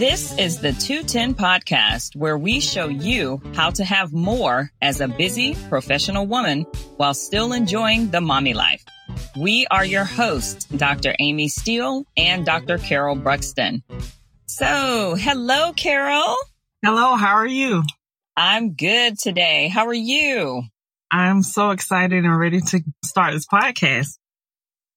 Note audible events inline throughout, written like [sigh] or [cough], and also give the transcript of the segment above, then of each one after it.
This is the 210 podcast where we show you how to have more as a busy professional woman while still enjoying the mommy life. We are your hosts, Dr. Amy Steele and Dr. Carol Bruxton. So, hello, Carol. Hello, how are you? I'm good today. How are you? I'm so excited and ready to start this podcast.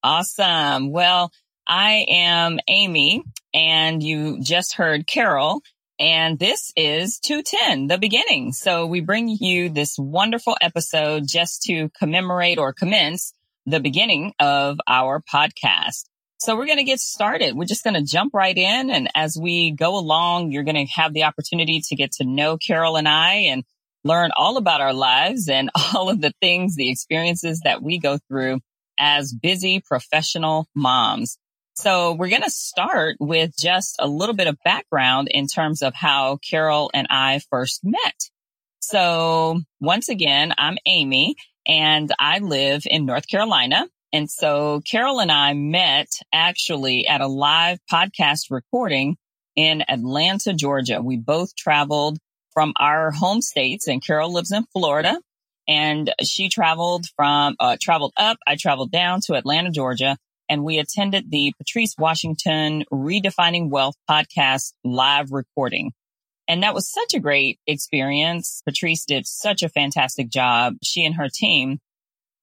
Awesome. Well, I am Amy and you just heard Carol and this is 210, the beginning. So we bring you this wonderful episode just to commemorate or commence the beginning of our podcast. So we're going to get started. We're just going to jump right in. And as we go along, you're going to have the opportunity to get to know Carol and I and learn all about our lives and [laughs] all of the things, the experiences that we go through as busy professional moms. So we're going to start with just a little bit of background in terms of how Carol and I first met. So once again, I'm Amy and I live in North Carolina. And so Carol and I met actually at a live podcast recording in Atlanta, Georgia. We both traveled from our home states and Carol lives in Florida and she traveled from, uh, traveled up. I traveled down to Atlanta, Georgia and we attended the Patrice Washington Redefining Wealth podcast live recording. And that was such a great experience. Patrice did such a fantastic job, she and her team,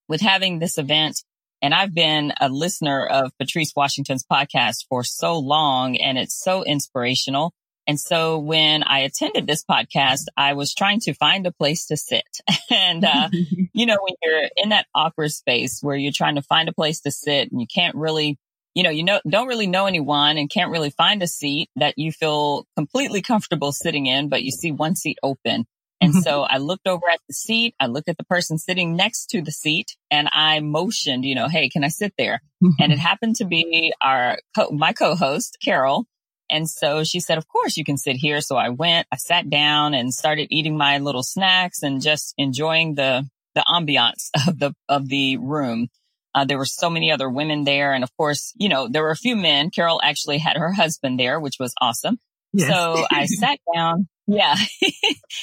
with having this event. And I've been a listener of Patrice Washington's podcast for so long, and it's so inspirational. And so when I attended this podcast, I was trying to find a place to sit. [laughs] and, uh, [laughs] you know, when you're in that awkward space where you're trying to find a place to sit and you can't really you know, you know, don't really know anyone and can't really find a seat that you feel completely comfortable sitting in, but you see one seat open. And so [laughs] I looked over at the seat. I looked at the person sitting next to the seat and I motioned, you know, Hey, can I sit there? Mm-hmm. And it happened to be our, co- my co-host, Carol. And so she said, of course you can sit here. So I went, I sat down and started eating my little snacks and just enjoying the, the ambiance [laughs] of the, of the room. Uh, there were so many other women there. And of course, you know, there were a few men. Carol actually had her husband there, which was awesome. Yes. So I [laughs] sat down. Yeah. [laughs]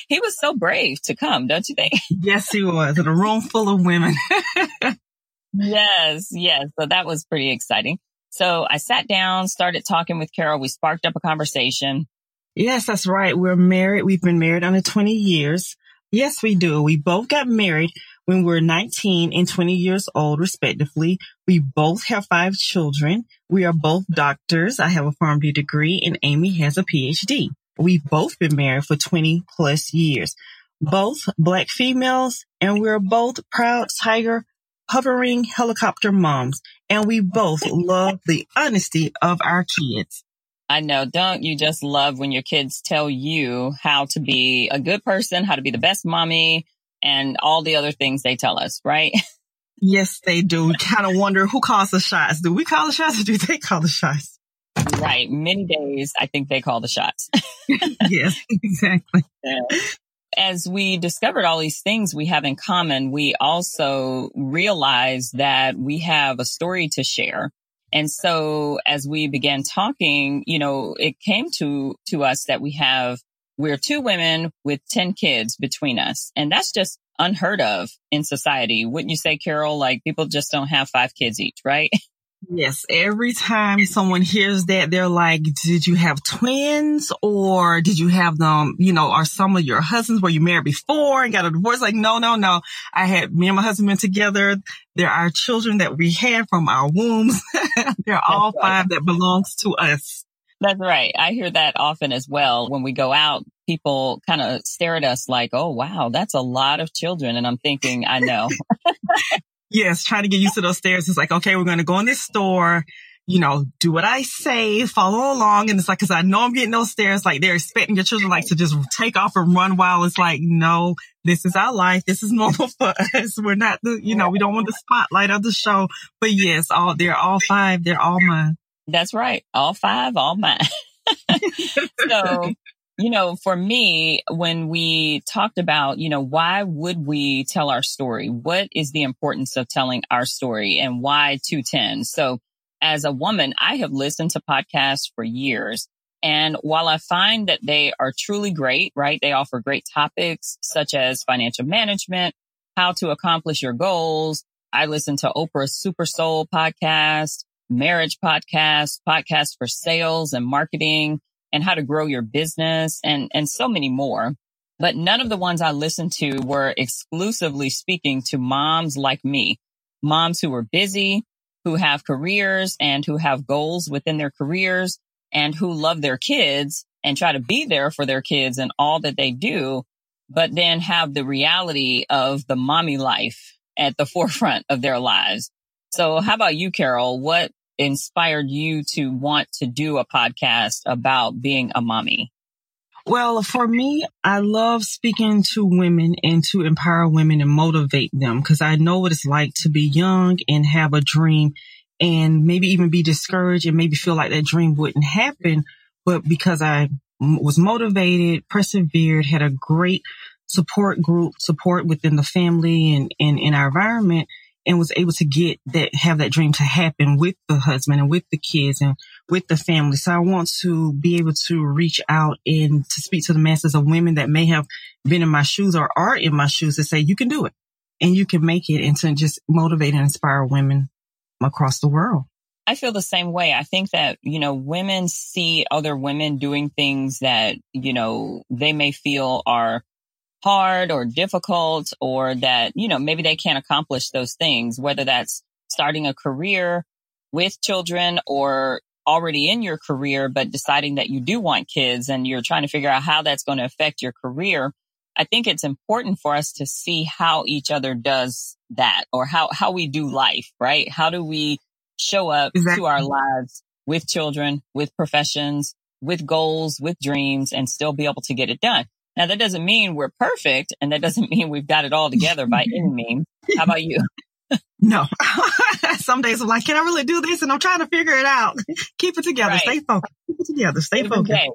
he was so brave to come, don't you think? yes, he was in a room full of women. yes. Yes. So that was pretty exciting. So I sat down, started talking with Carol. We sparked up a conversation. Yes, that's right. We're married. We've been married under 20 years. Yes, we do. We both got married when we are 19 and 20 years old, respectively. We both have five children. We are both doctors. I have a pharmacy degree and Amy has a PhD. We've both been married for 20 plus years. Both black females and we're both proud tiger hovering helicopter moms. And we both love the honesty of our kids. I know. Don't you just love when your kids tell you how to be a good person, how to be the best mommy, and all the other things they tell us, right? [laughs] Yes, they do. kind of wonder who calls the shots. Do we call the shots or do they call the shots? Right. Many days, I think they call the shots. [laughs] [laughs] yes, exactly. As we discovered all these things we have in common, we also realized that we have a story to share. And so as we began talking, you know, it came to, to us that we have we're two women with 10 kids between us. And that's just unheard of in society. Wouldn't you say, Carol? Like people just don't have five kids each, right? [laughs] Yes. Every time someone hears that, they're like, did you have twins or did you have them, you know, are some of your husbands were you married before and got a divorce? Like, no, no, no. I had me and my husband been together. There are children that we had from our wombs. [laughs] They're all five that belongs to us. That's right. I hear that often as well. When we go out, people kind of stare at us like, oh, wow, that's a lot of children. And I'm thinking, I know. [laughs] yes, trying to get used to those stares. It's like, okay, we're going to go in this store, you know, do what I say, follow along. And it's like, cause I know I'm getting those stares. Like they're expecting your children like to just take off and run while it's like, no, this is our life. This is [laughs] normal for us. We're not the, you know, we don't want the spotlight of the show. But yes, all, they're all five. They're all mine. That's right. All five, all mine. [laughs] so you know, for me, when we talked about, you know, why would we tell our story? What is the importance of telling our story and why 210? So as a woman, I have listened to podcasts for years. And while I find that they are truly great, right? They offer great topics such as financial management, how to accomplish your goals. I listen to Oprah's Super Soul podcast, marriage podcast, podcast for sales and marketing and how to grow your business and, and so many more. But none of the ones I listened to were exclusively speaking to moms like me, moms who were busy, who have careers and who have goals within their careers and who love their kids and try to be there for their kids and all that they do, but then have the reality of the mommy life at the [laughs] forefront of their lives. So how about you, Carol? What inspired you to want to do a podcast about being a mommy? Well, for me, I love speaking to women and to empower women and motivate them because I know what it's like to be young and have a dream and maybe even be discouraged and maybe feel like that dream wouldn't happen. But because I was motivated, persevered, had a great support group, support within the family and, in our environment and was able to get that, have that dream to happen with the husband and with the kids and with the family. So I want to be able to reach out and to speak to the masses of women that may have been in my shoes or are in my shoes to say, you can do it and you can make it and to just motivate and inspire women across the world. I feel the same way. I think that, you know, women see other women doing things that, you know, they may feel are hard or difficult or that, you know, maybe they can't accomplish those things, whether that's starting a career with children or already in your career, but deciding that you do want kids and you're trying to figure out how that's going to affect your career. I think it's important for us to see how each other does that or how, how we do life, right? How do we show up exactly. to our lives with children, with professions, with goals, with dreams and still be able to get it done? Now that doesn't mean we're perfect and that doesn't [laughs] mean we've got it all together by [laughs] any means. How about you? [laughs] no. Some days I'm like, can I really do this? And I'm trying to figure it out. Keep it together. Right. Stay focused. Keep it together. Stay Every focused. Day.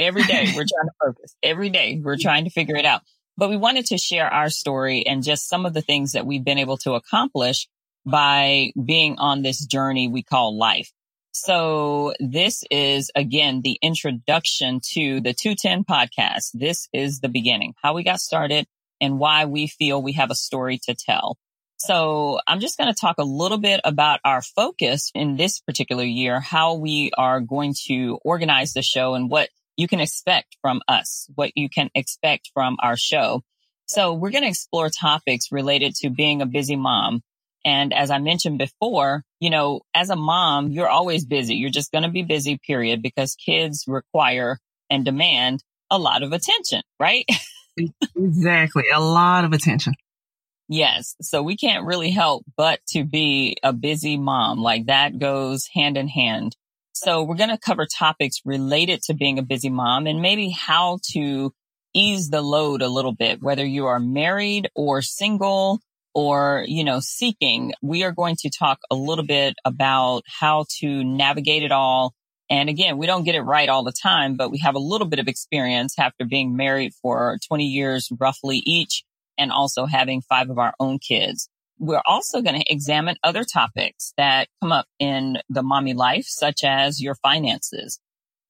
Every day we're trying to focus. Every day we're trying to figure it out. But we wanted to share our story and just some of the things that we've been able to accomplish by being on this journey we call life. So this is again the introduction to the 210 podcast. This is the beginning, how we got started and why we feel we have a story to tell. So I'm just going to talk a little bit about our focus in this particular year, how we are going to organize the show and what you can expect from us, what you can expect from our show. So we're going to explore topics related to being a busy mom, and as I mentioned before, you know, as a mom, you're always busy. You're just going to be busy, period, because kids require and demand a lot of attention, right? [laughs] exactly. A lot of attention. Yes. So we can't really help but to be a busy mom. Like that goes hand in hand. So we're going to cover topics related to being a busy mom and maybe how to ease the load a little bit, whether you are married or single or, you know, seeking, we are going to talk a little bit about how to navigate it all. And again, we don't get it right all the time, but we have a little bit of experience after being married for 20 years roughly each and also having five of our own kids. We're also going to examine other topics that come up in the mommy life, such as your finances.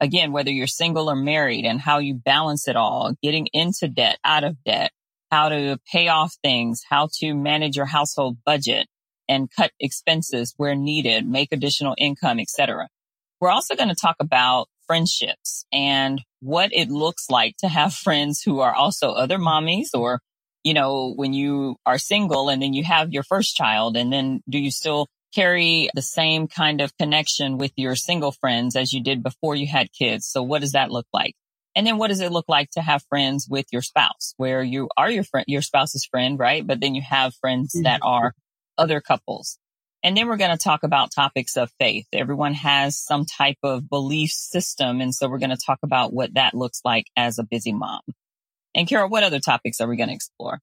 Again, whether you're single or married and how you balance it all, getting into debt, out of debt, how to pay off things, how to manage your household budget and cut expenses where needed, make additional income, etc. We're also going to talk about friendships and what it looks like to have [laughs] friends who are also other mommies or, you know, when you are single and then you have your first child and then do you still carry the same kind of connection with your single friends as you did before you had kids? So what does that look like? And then what does it look like to have friends with your spouse where you are your friend, your spouse's friend, right? But then you have friends mm-hmm. that are other couples. And then we're going to talk about topics of faith. Everyone has some type of belief system. And so we're going to talk about what that looks like as a busy mom. And Carol, what other topics are we going to explore?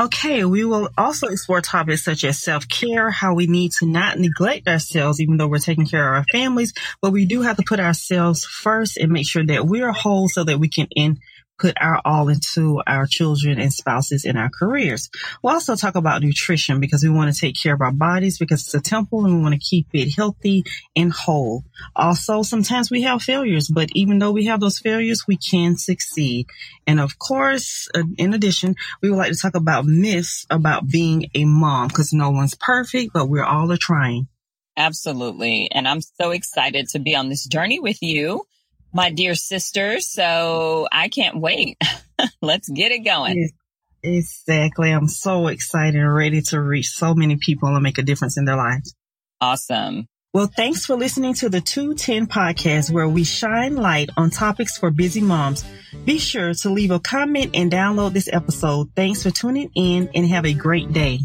Okay, we will also explore topics such as self-care, how we need to not neglect ourselves even though we're taking care of our families, but we do have to put ourselves first and make sure that we're whole so that we can end put our all into our children and spouses and our careers. We'll also talk about nutrition because we want to take care of our bodies because it's a temple and we want to keep it healthy and whole. Also, sometimes we have failures, but even though we have those failures, we can succeed. And of course, uh, in addition, we would like to talk about myths about being a mom because no one's perfect, but we're all a trying. Absolutely. And I'm so excited to be on this journey with you my dear sister. So I can't wait. [laughs] Let's get it going. Exactly. I'm so excited and ready to reach so many people and make a difference in their lives. Awesome. Well, thanks for listening to the 210 podcast where we shine light on topics for busy moms. Be sure to leave a comment and download this episode. Thanks for tuning in and have a great day.